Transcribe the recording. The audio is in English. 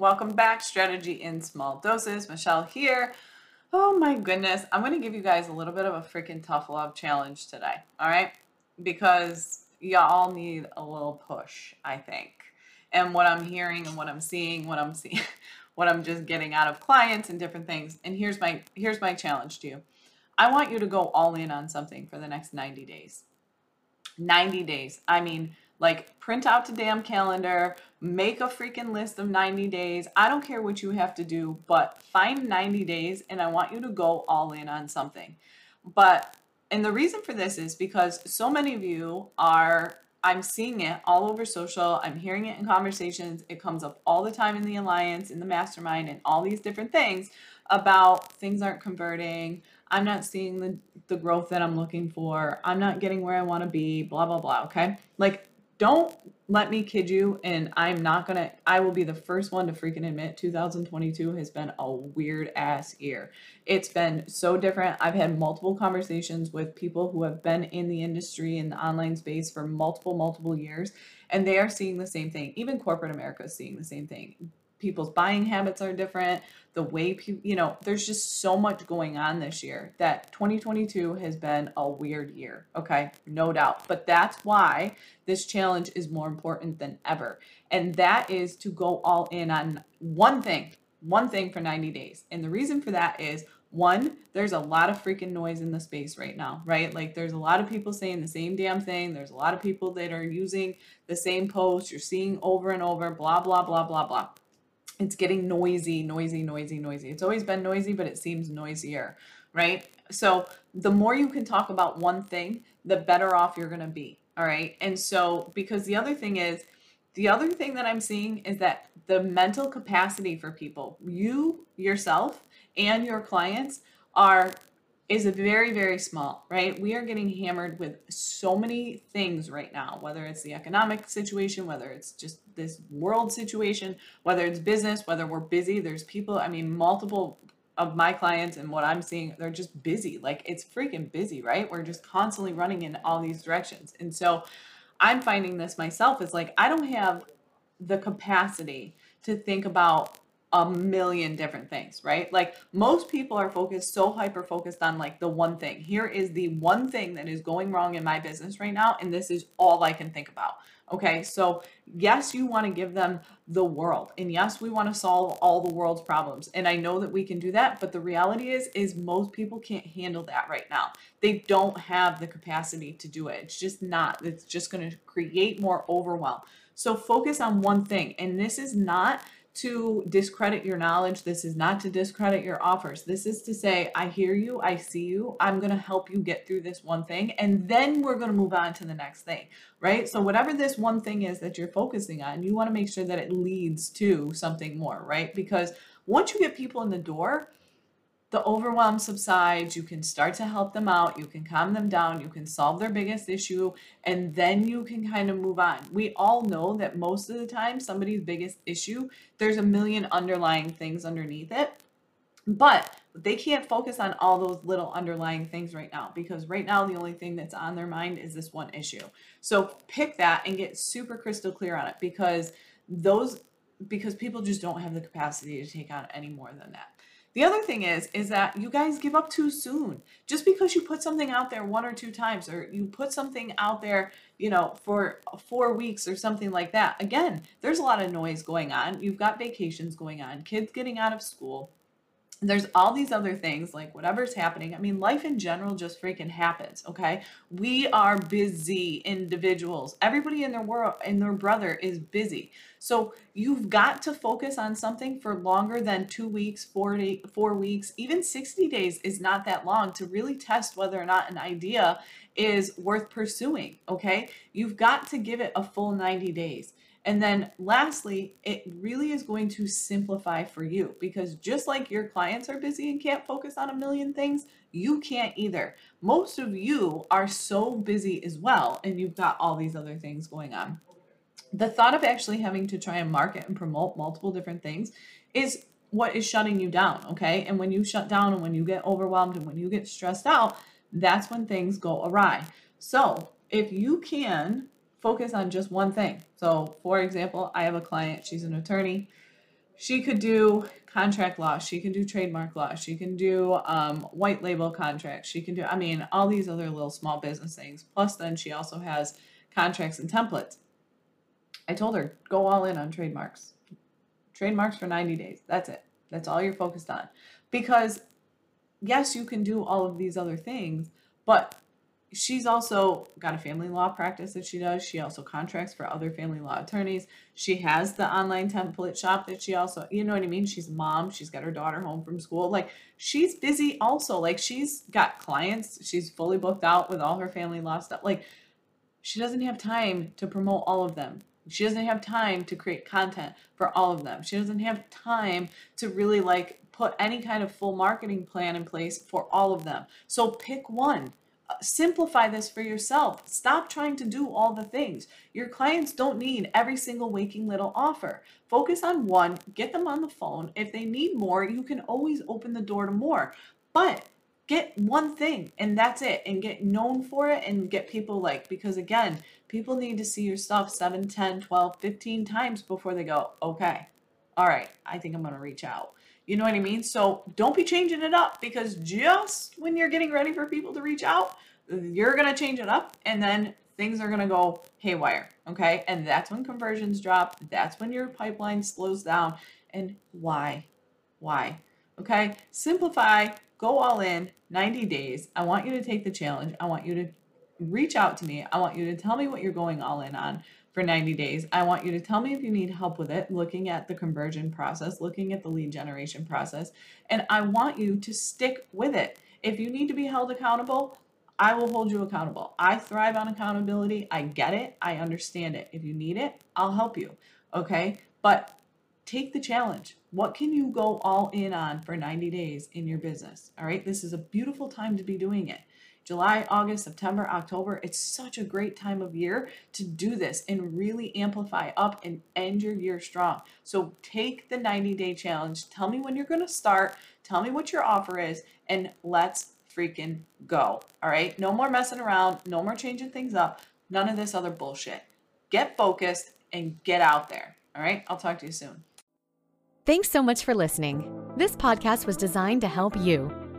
welcome back. Strategy in small doses. Michelle here. Oh my goodness. I'm going to give you guys a little bit of a freaking tough love challenge today. All right. Because y'all need a little push, I think. And what I'm hearing and what I'm seeing, what I'm seeing, what I'm just getting out of clients and different things. And here's my here's my challenge to you. I want you to go all in on something for the next 90 days. 90 days. I mean, like print out the damn calendar, make a freaking list of 90 days. I don't care what you have to do, but find 90 days and I want you to go all in on something. But and the reason for this is because so many of you are I'm seeing it all over social. I'm hearing it in conversations. It comes up all the time in the alliance, in the mastermind, and all these different things about things aren't converting. I'm not seeing the, the growth that I'm looking for. I'm not getting where I want to be, blah, blah, blah. Okay. Like don't let me kid you and i'm not gonna i will be the first one to freaking admit 2022 has been a weird ass year. It's been so different. I've had multiple conversations with people who have been in the industry in the online space for multiple multiple years and they are seeing the same thing. Even corporate america is seeing the same thing people's buying habits are different the way people you know there's just so much going on this year that 2022 has been a weird year okay no doubt but that's why this challenge is more important than ever and that is to go all in on one thing one thing for 90 days and the reason for that is one, there's a lot of freaking noise in the space right now, right? Like there's a lot of people saying the same damn thing. There's a lot of people that are using the same post. You're seeing over and over, blah, blah, blah, blah, blah it's getting noisy, noisy, noisy, noisy. It's always been noisy, but it seems noisier, right? So the more you can talk about one thing, the better off you're going to be. All right. And so, because the other thing is, the other thing that I'm seeing is that the mental capacity for people, you yourself and your clients, are is a very, very small, right? We are getting hammered with so many things right now, whether it's the economic situation, whether it's just this world situation, whether it's business, whether we're busy. There's people, I mean, multiple of my clients and what I'm seeing, they're just busy. Like it's freaking busy, right? We're just constantly running in all these directions. And so I'm finding this myself is like, I don't have the capacity to think about a million different things, right? Like most people are focused so hyper focused on like the one thing. Here is the one thing that is going wrong in my business right now, and this is all I can think about. Okay, so yes, you want to give them the world, and yes, we want to solve all the world's problems, and I know that we can do that. But the reality is, is most people can't handle that right now. They don't have the capacity to do it. It's just not. It's just going to create more overwhelm. So focus on one thing, and this is not to discredit your knowledge. This is not to discredit your offers. This is to say, I hear you, I see you, I'm going to help you get through this one thing, and then we're going to move on to the next thing, right? So, whatever this one thing is that you're focusing on, you want to make sure that it leads to something more, right? Because once you get people in the door, the overwhelm subsides, you can start to help them out, you can calm them down, you can solve their biggest issue, and then you can kind of move on. We all know that most of the time, somebody's biggest issue, there's a million underlying things underneath it. But they can't focus on all those little underlying things right now because right now the only thing that's on their mind is this one issue. So pick that and get super crystal clear on it because those because people just don't have the capacity to take on any more than that. The other thing is, is that you guys give up too soon. Just because you put something out there one or two times, or you put something out there, you know, for four weeks or something like that. Again, there's a lot of noise going on. You've got vacations going on, kids getting out of school there's all these other things like whatever's happening. I mean, life in general just freaking happens, okay? We are busy individuals. Everybody in their world and their brother is busy. So you've got to focus on something for longer than two weeks, four, four weeks, even 60 days is not that long to really test whether or not an idea is worth pursuing, okay? You've got to give it a full 90 days. And then lastly, it really is going to simplify for you because just like your clients are busy and can't focus on a million things, you can't either. Most of you are so busy as well, and you've got all these other things going on. The thought of actually having to try and market and promote multiple different things is what is shutting you down, okay? And when you shut down and when you get overwhelmed and when you get stressed out, that's when things go awry. So, if you can focus on just one thing. So, for example, I have a client, she's an attorney. She could do contract law, she can do trademark law, she can do um, white label contracts, she can do, I mean, all these other little small business things. Plus, then she also has contracts and templates. I told her, go all in on trademarks. Trademarks for 90 days. That's it. That's all you're focused on. Because, yes, you can do all of these other things, but she's also got a family law practice that she does. She also contracts for other family law attorneys. She has the online template shop that she also, you know what I mean? She's a mom. She's got her daughter home from school. Like she's busy also. Like she's got clients. She's fully booked out with all her family law stuff. Like she doesn't have time to promote all of them. She doesn't have time to create content for all of them. She doesn't have time to really like put any kind of full marketing plan in place for all of them. So pick one simplify this for yourself. Stop trying to do all the things. Your clients don't need every single waking little offer. Focus on one, get them on the phone. If they need more, you can always open the door to more. But get one thing and that's it and get known for it and get people like because again, people need to see your stuff 7, 10, 12, 15 times before they go, "Okay. All right, I think I'm going to reach out." You know what I mean? So don't be changing it up because just when you're getting ready for people to reach out, you're going to change it up and then things are going to go haywire. Okay. And that's when conversions drop. That's when your pipeline slows down. And why? Why? Okay. Simplify, go all in 90 days. I want you to take the challenge. I want you to reach out to me. I want you to tell me what you're going all in on for 90 days. I want you to tell me if you need help with it, looking at the conversion process, looking at the lead generation process, and I want you to stick with it. If you need to be held accountable, I will hold you accountable. I thrive on accountability. I get it. I understand it. If you need it, I'll help you. Okay? But take the challenge. What can you go all in on for 90 days in your business? All right? This is a beautiful time to be doing it. July, August, September, October. It's such a great time of year to do this and really amplify up and end your year strong. So take the 90 day challenge. Tell me when you're going to start. Tell me what your offer is, and let's freaking go. All right. No more messing around. No more changing things up. None of this other bullshit. Get focused and get out there. All right. I'll talk to you soon. Thanks so much for listening. This podcast was designed to help you.